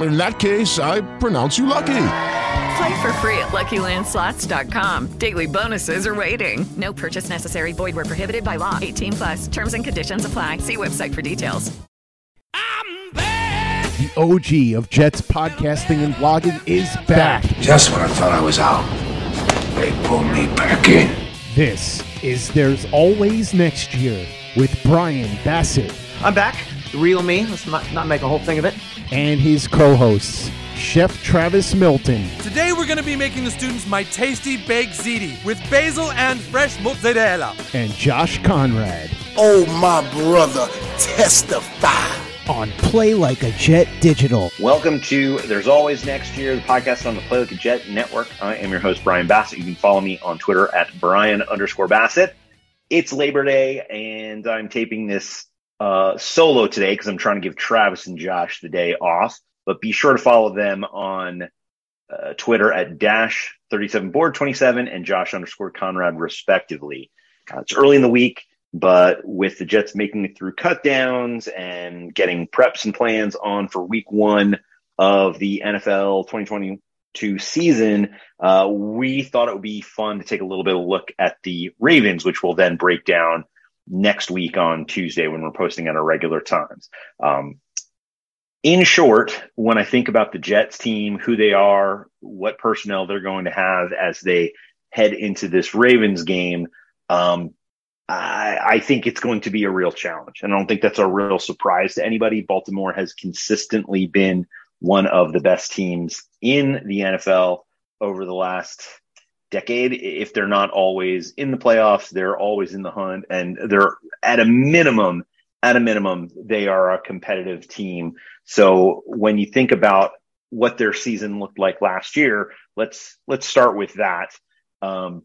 In that case, I pronounce you lucky. Play for free at LuckyLandSlots.com. Daily bonuses are waiting. No purchase necessary. Void where prohibited by law. 18 plus. Terms and conditions apply. See website for details. I'm back. The OG of Jets podcasting and blogging is back. Just when I thought I was out, they pulled me back in. This is There's Always Next Year with Brian Bassett I'm back. The real me. Let's not, not make a whole thing of it. and his co hosts, Chef Travis Milton Today we're going to be making the students my tasty baked ziti with basil and fresh mozzarella. and Josh Conrad Oh, my brother, testify. on Play Like a Jet Digital. Welcome to There's Always Next Year, the podcast on the Play Like a Jet Network. I am your host, Brian Bassett. You can follow me on Twitter at Brian underscore Bassett. It's Labor Day, and I'm taping this uh, solo today because I'm trying to give Travis and Josh the day off. But be sure to follow them on uh, Twitter at dash 37 board 27 and Josh underscore Conrad, respectively. Uh, it's early in the week, but with the Jets making it through cut downs and getting preps and plans on for week one of the NFL 2022 season, uh, we thought it would be fun to take a little bit of a look at the Ravens, which we'll then break down next week on Tuesday when we're posting at our regular times. Um, in short, when I think about the Jets team, who they are, what personnel they're going to have as they head into this Ravens game, um, I, I think it's going to be a real challenge. And I don't think that's a real surprise to anybody. Baltimore has consistently been one of the best teams in the NFL over the last decade. If they're not always in the playoffs, they're always in the hunt and they're at a minimum, at a minimum, they are a competitive team. So when you think about what their season looked like last year, let's, let's start with that. Um,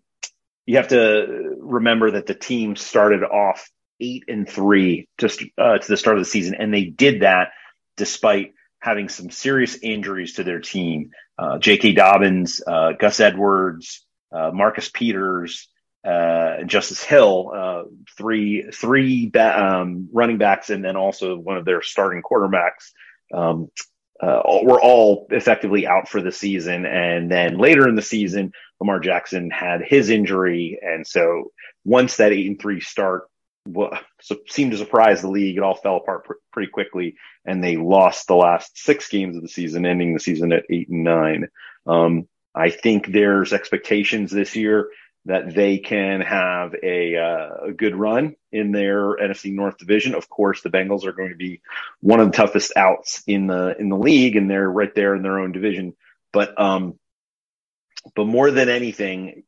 you have to remember that the team started off eight and three just uh, to the start of the season, and they did that despite having some serious injuries to their team. Uh, J.K. Dobbins, uh, Gus Edwards, uh, Marcus Peters, uh, Justice Hill, uh, three three ba- um, running backs, and then also one of their starting quarterbacks. Um, uh, were all effectively out for the season. And then later in the season, Lamar Jackson had his injury. And so once that eight and three start well, so seemed to surprise the league, it all fell apart pr- pretty quickly. And they lost the last six games of the season, ending the season at eight and nine. Um, I think there's expectations this year that they can have a, uh, a good run in their NFC North division. Of course, the Bengals are going to be one of the toughest outs in the in the league, and they're right there in their own division. But um, but more than anything,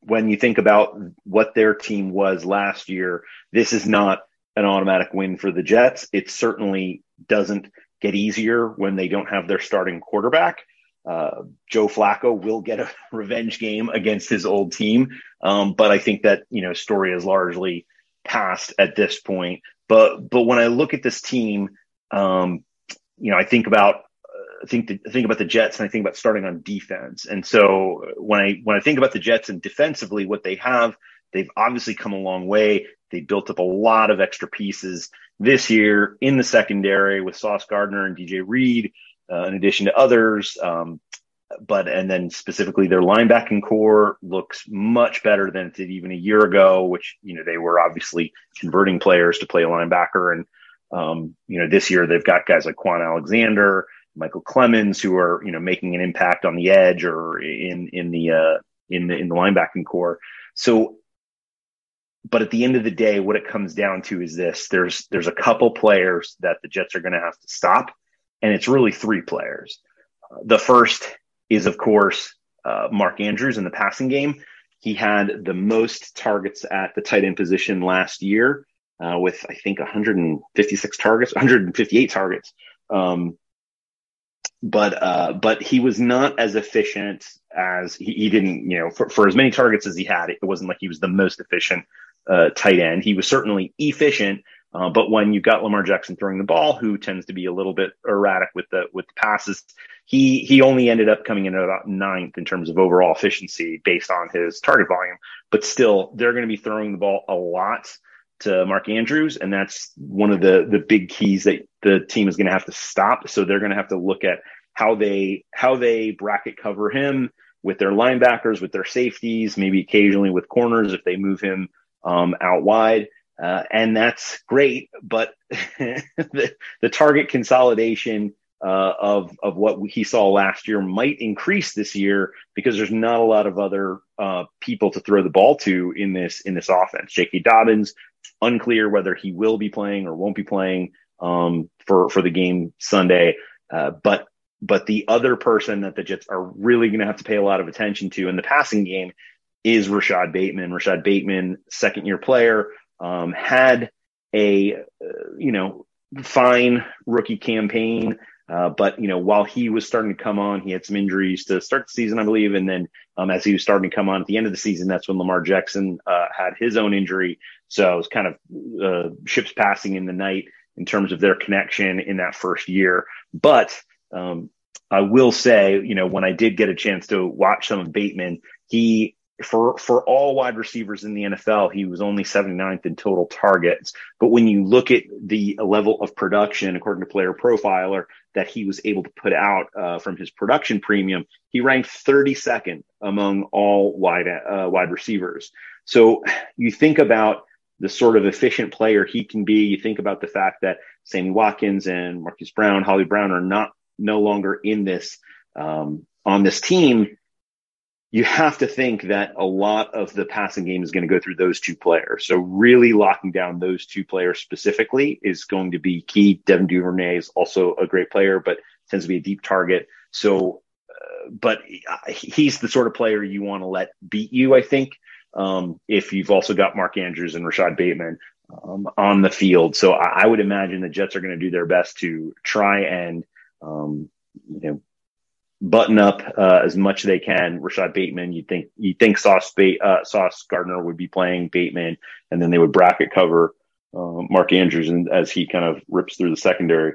when you think about what their team was last year, this is not an automatic win for the Jets. It certainly doesn't get easier when they don't have their starting quarterback. Uh, Joe Flacco will get a revenge game against his old team. Um, but I think that, you know, story is largely past at this point. But, but when I look at this team, um, you know, I think about, uh, think, the, think about the Jets and I think about starting on defense. And so when I, when I think about the Jets and defensively, what they have they've obviously come a long way. They built up a lot of extra pieces this year in the secondary with Sauce Gardner and DJ Reed, uh, in addition to others. Um, but and then specifically their linebacking core looks much better than it did even a year ago, which you know they were obviously converting players to play linebacker, and um, you know this year they've got guys like Kwon Alexander, Micheal Clemons, who are you know making an impact on the edge or in in the uh, in the in the linebacking core. So, but at the end of the day, what it comes down to is this: there's there's a couple players that the Jets are going to have to stop, and it's really three players. The first is, of course, uh, Mark Andrews in the passing game. He had the most targets at the tight end position last year, uh, with I think 156 targets, 158 targets. Um, but uh, but he was not as efficient as he, he didn't, you know, for, for, as many targets as he had, it wasn't like he was the most efficient uh, tight end. He was certainly efficient, uh, but when you've got Lamar Jackson throwing the ball, who tends to be a little bit erratic with the with the passes, he he only ended up coming in at about ninth in terms of overall efficiency based on his target volume. But still, they're going to be throwing the ball a lot to Mark Andrews, and that's one of the the big keys that the team is going to have to stop. So they're going to have to look at how they how they bracket cover him with their linebackers, with their safeties, maybe occasionally with corners if they move him um, out wide. Uh, and that's great, but the, the, target consolidation uh, of of what he saw last year might increase this year because there's not a lot of other uh, people to throw the ball to in this in this offense. J.K. Dobbins, unclear whether he will be playing or won't be playing um, for for the game Sunday, uh, but but the other person that the Jets are really going to have to pay a lot of attention to in the passing game is Rashod Bateman. Rashod Bateman, second year player, um, had a, uh, you know, fine rookie campaign. Uh, but you know, while he was starting to come on, he had some injuries to start the season, I believe, and then um, as he was starting to come on at the end of the season, that's when Lamar Jackson uh, had his own injury. So it was kind of uh, ships passing in the night in terms of their connection in that first year. But um, I will say, you know, when I did get a chance to watch some of Bateman, he for for all wide receivers in the NFL, he was only 79th in total targets. But when you look at the level of production, according to Player Profiler, that he was able to put out uh, from his production premium, he ranked 32nd among all wide uh, wide receivers. So you think about the sort of efficient player he can be. You think about the fact that Sammy Watkins and Marcus Brown, Holly Brown are not no longer in this um, on this team, you have to think that a lot of the passing game is going to go through those two players. So really locking down those two players specifically is going to be key. Devin Duvernay is also a great player, but tends to be a deep target. So, uh, but he's the sort of player you want to let beat you, I think. Um, if you've also got Mark Andrews and Rashod Bateman um, on the field. So I, I would imagine the Jets are going to do their best to try and um, you know, button up uh, as much as they can. Rashod Bateman, you think you think Sauce ba- uh, Sauce Gardner would be playing Bateman, and then they would bracket cover uh, Mark Andrews, and as he kind of rips through the secondary.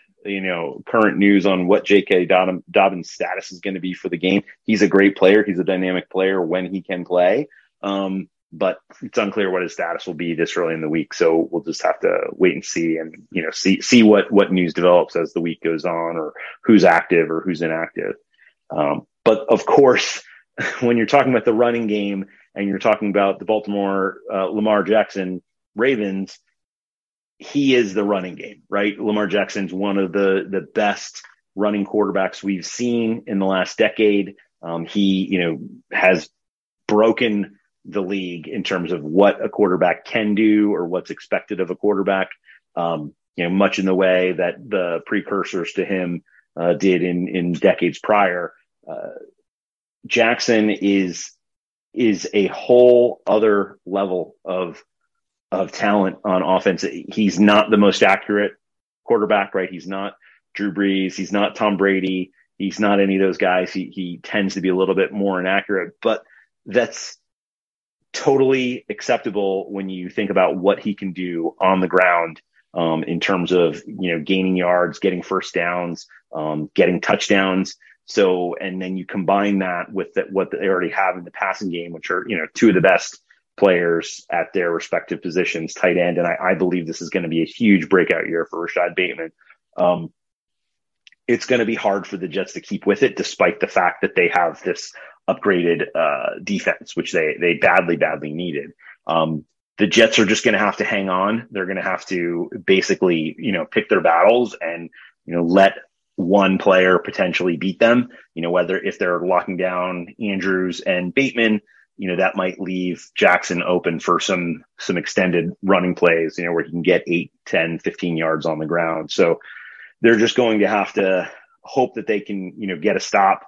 you know current news on what J.K. Dobbins' status is going to be for the game. He's a great player. He's a dynamic player when he can play. Um, but it's unclear what his status will be this early in the week. So we'll just have to wait and see, and you know, see see what what news develops as the week goes on, or who's active or who's inactive. Um, but of course, when you're talking about the running game and you're talking about the Baltimore uh, Lamar Jackson Ravens, he is the running game, right? Lamar Jackson's one of the the best running quarterbacks we've seen in the last decade. Um, he, you know, has broken the league in terms of what a quarterback can do or what's expected of a quarterback. Um, you know, much in the way that the precursors to him uh, did in in decades prior. Uh, Jackson is is a whole other level of of talent on offense. He's not the most accurate quarterback, right? He's not Drew Brees. He's not Tom Brady. He's not any of those guys. He he tends to be a little bit more inaccurate, but that's totally acceptable when you think about what he can do on the ground um, in terms of you know gaining yards, getting first downs, um, getting touchdowns. So, and then you combine that with the, what they already have in the passing game, which are you know two of the best players at their respective positions, tight end, and I, I believe this is going to be a huge breakout year for Rashad Bateman. Um, it's going to be hard for the Jets to keep with it, despite the fact that they have this upgraded uh, defense, which they they badly badly needed. Um, the Jets are just going to have to hang on. They're going to have to basically, you know, pick their battles and you know let one player potentially beat them. You know, whether if they're locking down Andrews and Bateman, you know, that might leave Jackson open for some some extended running plays, you know, where he can get 8, 10, 15 yards on the ground. So they're just going to have to hope that they can, you know, get a stop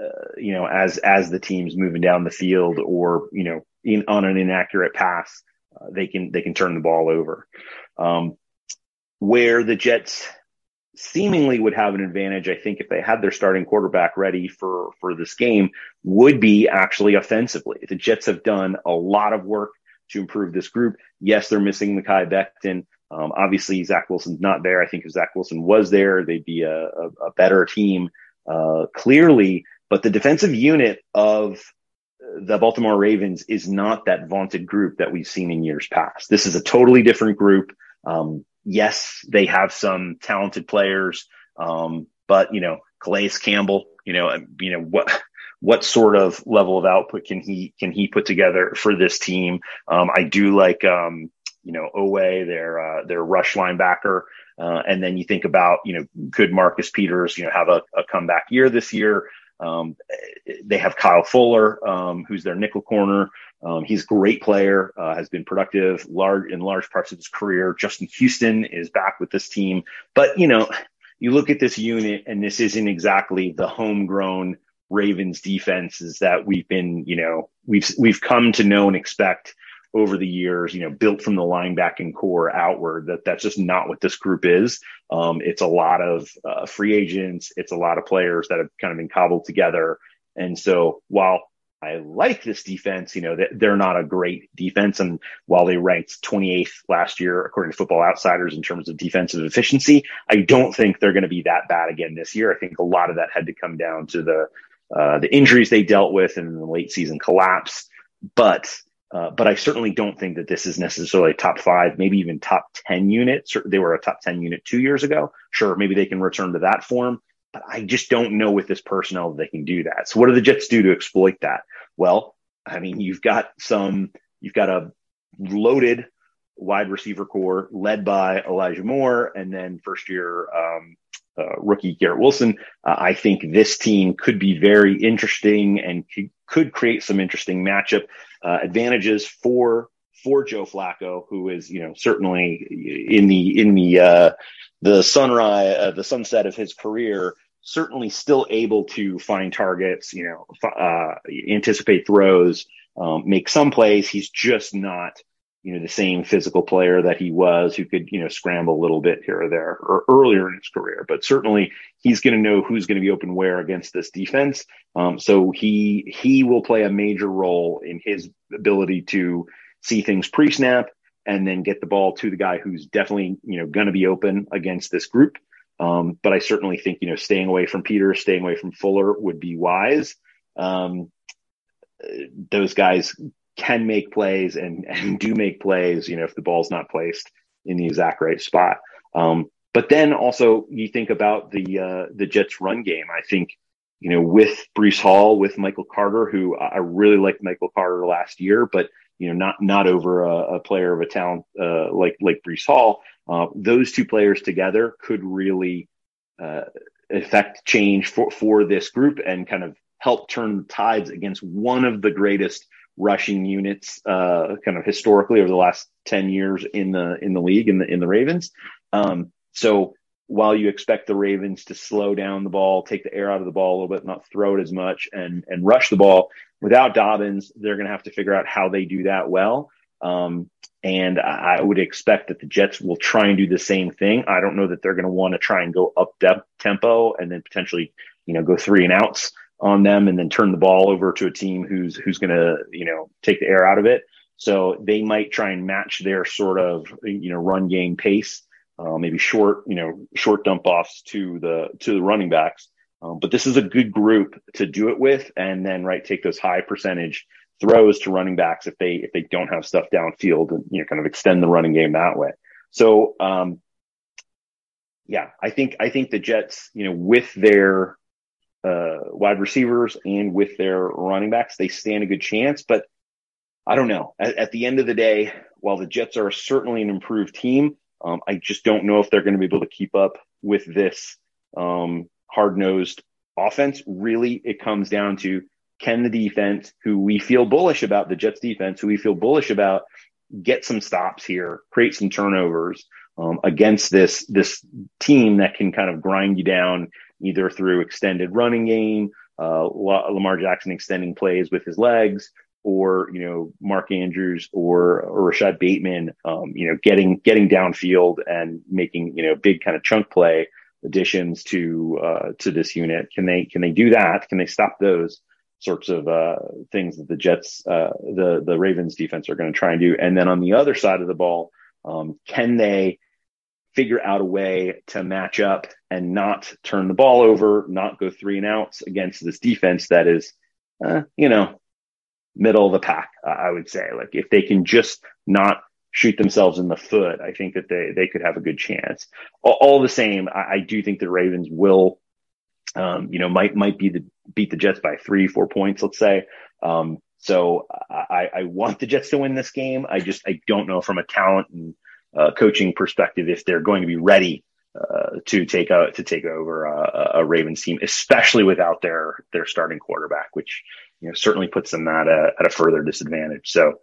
uh, you know, as as the team's moving down the field or you know, in, on an inaccurate pass, uh, they can they can turn the ball over. Um, where the Jets seemingly would have an advantage, I think, if they had their starting quarterback ready for for this game, would be actually offensively. The Jets have done a lot of work to improve this group. Yes, they're missing Mekhi Becton. Um, obviously, Zach Wilson's not there. I think if Zach Wilson was there, they'd be a, a, a better team. Uh, clearly, but the defensive unit of the Baltimore Ravens is not that vaunted group that we've seen in years past. This is a totally different group. Um, yes, they have some talented players, um, but you know, Calais Campbell, you know, you know what what sort of level of output can he can he put together for this team? Um, I do like um, you know Oweh, their uh, their rush linebacker, uh, and then you think about you know could Marcus Peters you know have a, a comeback year this year? Um, they have Kyle Fuller, um, who's their nickel corner. Um, he's a great player, uh, has been productive large in large parts of his career. Justin Houston is back with this team, but you know, you look at this unit, and this isn't exactly the homegrown Ravens defenses that we've been, you know, we've we've come to know and expect over the years, you know, built from the linebacking core outward. That that's just not what this group is. Um, it's a lot of uh, free agents. It's a lot of players that have kind of been cobbled together. And so while I like this defense, you know, they're not a great defense. And while they ranked 28th last year, according to Football Outsiders, in terms of defensive efficiency, I don't think they're going to be that bad again this year. I think a lot of that had to come down to the uh, the injuries they dealt with and the late season collapse. But uh, but I certainly don't think that this is necessarily top five, maybe even top 10 units. They were a top 10 unit two years ago. Sure, maybe they can return to that form. but I just don't know with this personnel that they can do that. So what do the Jets do to exploit that? Well, I mean, you've got some, you've got a loaded wide receiver core led by Elijah Moore and then first year um, uh, rookie Garrett Wilson. Uh, I think this team could be very interesting and c- could create some interesting matchup uh, advantages for for Joe Flacco, who is you know certainly in the in the uh, the sunrise uh, the sunset of his career. Certainly, still able to find targets, you know, uh, anticipate throws, um, make some plays. He's just not you know, the same physical player that he was who could, you know, scramble a little bit here or there or earlier in his career. But certainly he's going to know who's going to be open where against this defense. Um, so he, he will play a major role in his ability to see things pre snap and then get the ball to the guy who's definitely, you know, going to be open against this group. Um, but I certainly think, you know, staying away from Peter, staying away from Fuller would be wise. Um, those guys can make plays and, and do make plays, you know, if the ball's not placed in the exact right spot. Um, but then also you think about the, uh, the Jets run game. I think, you know, with Breece Hall, with Michael Carter, who I really liked Michael Carter last year, but, you know, not, not over a, a player of a talent, uh, like, like Breece Hall. Uh, those two players together could really, uh, affect change for, for this group and kind of help turn the tides against one of the greatest rushing units, uh, kind of historically over the last 10 years in the, in the league in the, in the Ravens. Um, so while you expect the Ravens to slow down the ball, take the air out of the ball a little bit, not throw it as much and, and rush the ball without Dobbins, they're going to have to figure out how they do that well. Um, and I would expect that the Jets will try and do the same thing. I don't know that they're going to want to try and go up depth tempo and then potentially, you know, go three and outs on them and then turn the ball over to a team who's who's going to you know take the air out of it. So they might try and match their sort of you know run game pace, uh, maybe short you know short dump offs to the to the running backs. Um, but this is a good group to do it with, and then right take those high percentage throws to running backs if they if they don't have stuff downfield and you know kind of extend the running game that way. So um, yeah, I think I think the Jets you know with their uh, wide receivers and with their running backs, they stand a good chance. But I don't know. At, at the end of the day, while the Jets are certainly an improved team, um, I just don't know if they're going to be able to keep up with this um, hard nosed offense. Really, it comes down to can the defense, who we feel bullish about, the Jets defense, who we feel bullish about, get some stops here, create some turnovers um, against this this team that can kind of grind you down either through extended running game, uh, Lamar Jackson extending plays with his legs, or you know Mark Andrews or, or Rashod Bateman, um, you know getting getting downfield and making you know big kind of chunk play additions to uh, to this unit. Can they can they do that? Can they stop those sorts of uh, things that the Jets uh, the the Ravens defense are going to try and do? And then on the other side of the ball, um, can they figure out a way to match up and not turn the ball over, not go three and outs against this defense that is, uh, you know, middle of the pack, I would say. Like if they can just not shoot themselves in the foot, I think that they, they could have a good chance. All, all the same, I, I, do think the Ravens will, um, you know, might, might be the beat the Jets by three, four points, let's say. Um, so I, I want the Jets to win this game. I just, I don't know from a talent and, uh, coaching perspective if they're going to be ready uh, to take a, to take over a, a, Ravens team, especially without their their starting quarterback, which you know certainly puts them at a at a further disadvantage. So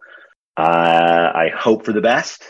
uh, I hope for the best,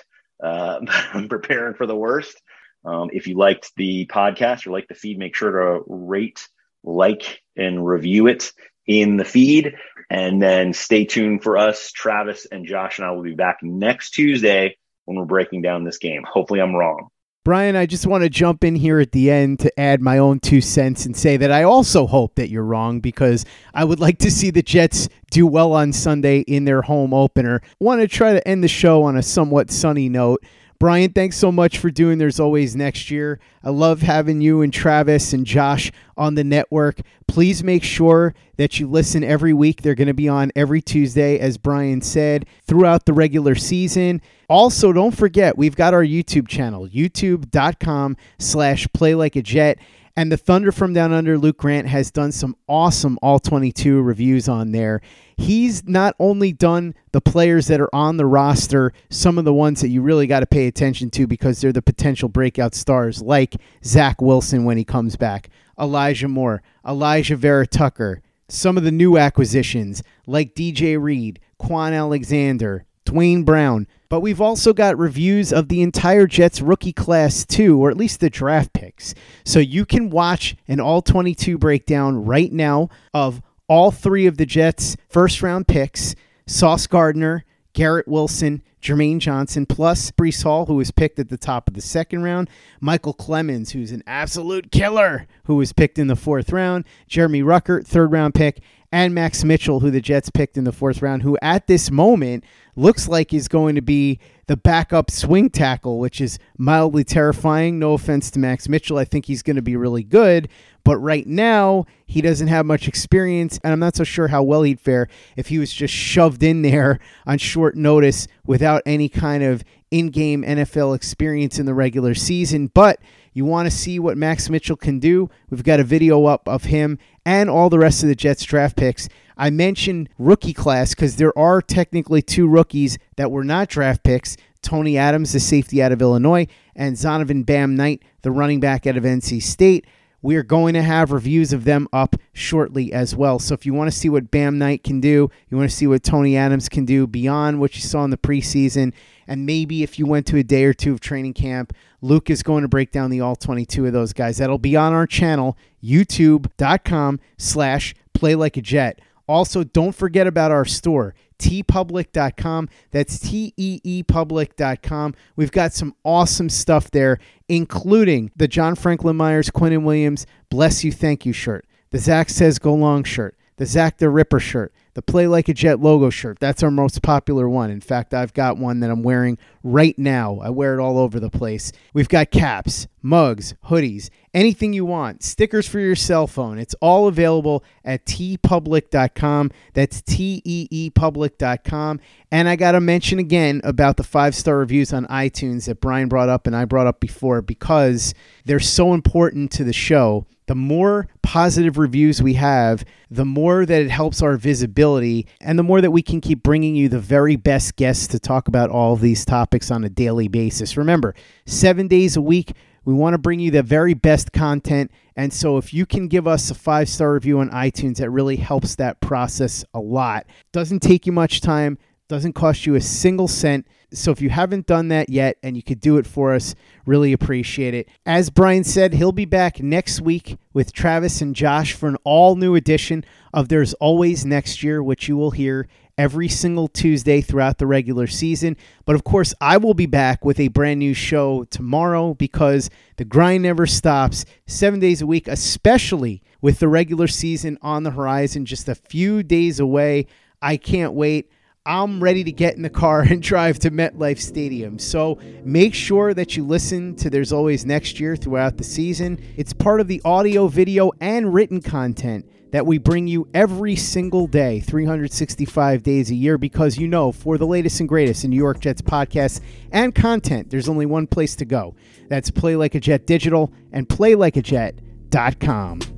uh, I'm preparing for the worst. Um, if you liked the podcast or like the feed, make sure to rate, like, and review it in the feed. And then stay tuned for us. Travis and Josh and I will be back next Tuesday when we're breaking down this game. Hopefully, I'm wrong. Brian, I just want to jump in here at the end to add my own two cents and say that I also hope that you're wrong because I would like to see the Jets do well on Sunday in their home opener. Want to try to end the show on a somewhat sunny note. Brian, thanks so much for doing There's Always Next Year. I love having you and Travis and Josh on the network. Please make sure that you listen every week. They're going to be on every Tuesday, as Brian said, throughout the regular season. Also, don't forget, we've got our YouTube channel, youtube.com slash play like a jet. And the Thunder from Down Under, Luke Grant, has done some awesome All 22 reviews on there. He's not only done the players that are on the roster, some of the ones that you really got to pay attention to because they're the potential breakout stars, like Zach Wilson when he comes back, Elijah Moore, Alijah Vera Tucker, some of the new acquisitions like DJ Reed, Kwon Alexander, Duane Brown. But we've also got reviews of the entire Jets rookie class, too, or at least the draft picks. So you can watch an all 22 breakdown right now of all three of the Jets' first round picks Sauce Gardner, Garrett Wilson, Jermaine Johnson, plus Breece Hall, who was picked at the top of the second round, Micheal Clemons, who's an absolute killer, who was picked in the fourth round, Jeremy Ruckert, third round pick, and Max Mitchell, who the Jets picked in the fourth round, who at this moment looks like is going to be the backup swing tackle, which is mildly terrifying. No offense to Max Mitchell. I think he's going to be really good. But right now, he doesn't have much experience, and I'm not so sure how well he'd fare if he was just shoved in there on short notice without any kind of in game NFL experience in the regular season. But you want to see what Max Mitchell can do? We've got a video up of him and all the rest of the Jets draft picks. I mentioned rookie class because there are technically two rookies that were not draft picks Tony Adams, the safety out of Illinois, and Zonovan Bam Knight, the running back out of NC State. We are going to have reviews of them up shortly as well. So if you want to see what Bam Knight can do, you want to see what Tony Adams can do beyond what you saw in the preseason, and maybe if you went to a day or two of training camp, Luke is going to break down the all 22 of those guys. That'll be on our channel, youtube.com slash play like a jet. Also, don't forget about our store, teepublic.com. That's T E E public.com. We've got some awesome stuff there, including the John Franklin Myers, Quinnen Williams, Bless You, Thank You shirt, the Zach Says Go Long shirt, the Zach the Ripper shirt, the Play Like a Jet logo shirt. That's our most popular one. In fact, I've got one that I'm wearing right now. I wear it all over the place. We've got caps, mugs, hoodies, anything you want, stickers for your cell phone. It's all available at teepublic.com. That's T E E public.com. And I got to mention again about the five star reviews on iTunes that Brian brought up and I brought up before because they're so important to the show the more positive reviews we have, the more that it helps our visibility, and the more that we can keep bringing you the very best guests to talk about all these topics on a daily basis. Remember, seven days a week, we want to bring you the very best content. And so if you can give us a five star review on iTunes, that really helps that process a lot. Doesn't take you much time, doesn't cost you a single cent. So if you haven't done that yet and you could do it for us, really appreciate it. As Brian said, he'll be back next week with Travis and Josh for an all new edition of There's Always Next Year, which you will hear every single Tuesday throughout the regular season. But of course, I will be back with a brand new show tomorrow because the grind never stops, seven days a week, especially with the regular season on the horizon, just a few days away. I can't wait. I'm ready to get in the car and drive to MetLife Stadium. So make sure that you listen to There's Always Next Year throughout the season. It's part of the audio, video, and written content that we bring you every single day, 365 days a year, because you know, for the latest and greatest in New York Jets podcasts and content, there's only one place to go. That's Play Like a Jet Digital and PlayLikeAJet.com.